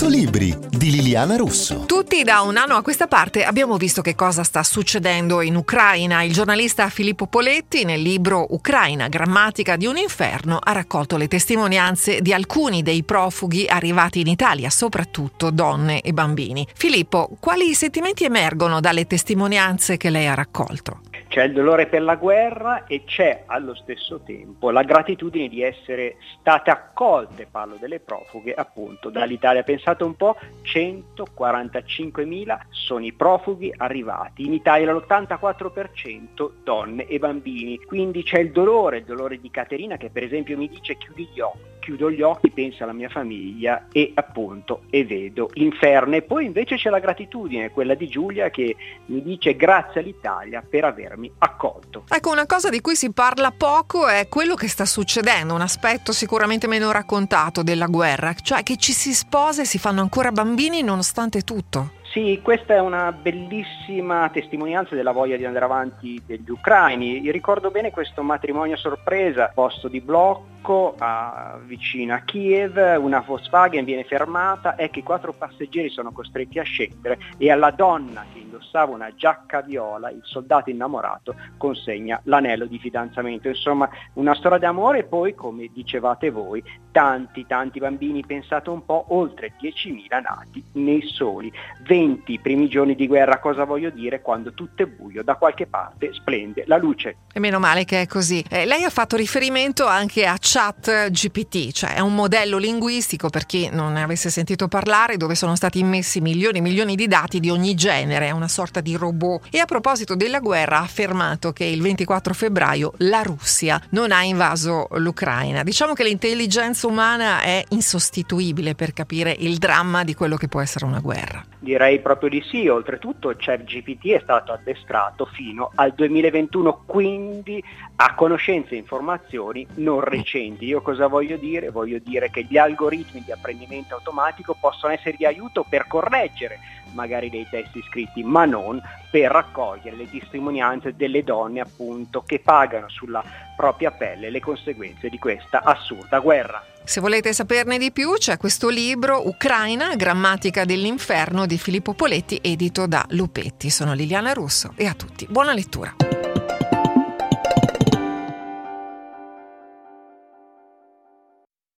100 libri di Liliana Russo. Tutti da un anno a questa parte abbiamo visto che cosa sta succedendo in Ucraina. Il giornalista Filippo Poletti nel libro Ucraina, grammatica di un inferno, ha raccolto le testimonianze di alcuni dei profughi arrivati in Italia, soprattutto donne e bambini. Filippo, quali sentimenti emergono dalle testimonianze che lei ha raccolto? C'è il dolore per la guerra e c'è allo stesso tempo la gratitudine di essere state accolte, parlo delle profughe, appunto dall'Italia. Pensate un po', 145.000 sono i profughi arrivati. In Italia l'84% donne e bambini. Quindi c'è il dolore, il dolore di Caterina che per esempio mi dice chiudi gli occhi chiudo gli occhi, penso alla mia famiglia e appunto e vedo l'inferno. E poi invece c'è la gratitudine, quella di Giulia che mi dice grazie all'Italia per avermi accolto. Ecco, una cosa di cui si parla poco è quello che sta succedendo, un aspetto sicuramente meno raccontato della guerra, cioè che ci si sposa e si fanno ancora bambini nonostante tutto. Sì, questa è una bellissima testimonianza della voglia di andare avanti degli ucraini. Io ricordo bene questo matrimonio sorpresa, posto di blocco a, vicino a Kiev, una Volkswagen viene fermata e che i quattro passeggeri sono costretti a scendere e alla donna che indossava una giacca viola, il soldato innamorato consegna l'anello di fidanzamento. Insomma, una storia d'amore e poi, come dicevate voi, tanti, tanti bambini, pensate un po', oltre 10.000 nati nei soli 20 20 primi giorni di guerra, cosa voglio dire? Quando tutto è buio, da qualche parte splende la luce. E meno male che è così. Eh, lei ha fatto riferimento anche a Chat GPT, cioè è un modello linguistico per chi non ne avesse sentito parlare, dove sono stati immessi milioni e milioni di dati di ogni genere, è una sorta di robot. E a proposito della guerra ha affermato che il 24 febbraio la Russia non ha invaso l'Ucraina. Diciamo che l'intelligenza umana è insostituibile per capire il dramma di quello che può essere una guerra. Direi proprio di sì, oltretutto ChatGPT è stato addestrato fino al 2021, quindi ha conoscenze e informazioni non recenti. Io cosa voglio dire? Voglio dire che gli algoritmi di apprendimento automatico possono essere di aiuto per correggere magari dei testi scritti, ma non per raccogliere le testimonianze delle donne appunto che pagano sulla propria pelle le conseguenze di questa assurda guerra. Se volete saperne di più c'è questo libro Ucraina, grammatica dell'inferno di Filippo Poletti edito da Lupetti. Sono Liliana Russo e a tutti buona lettura.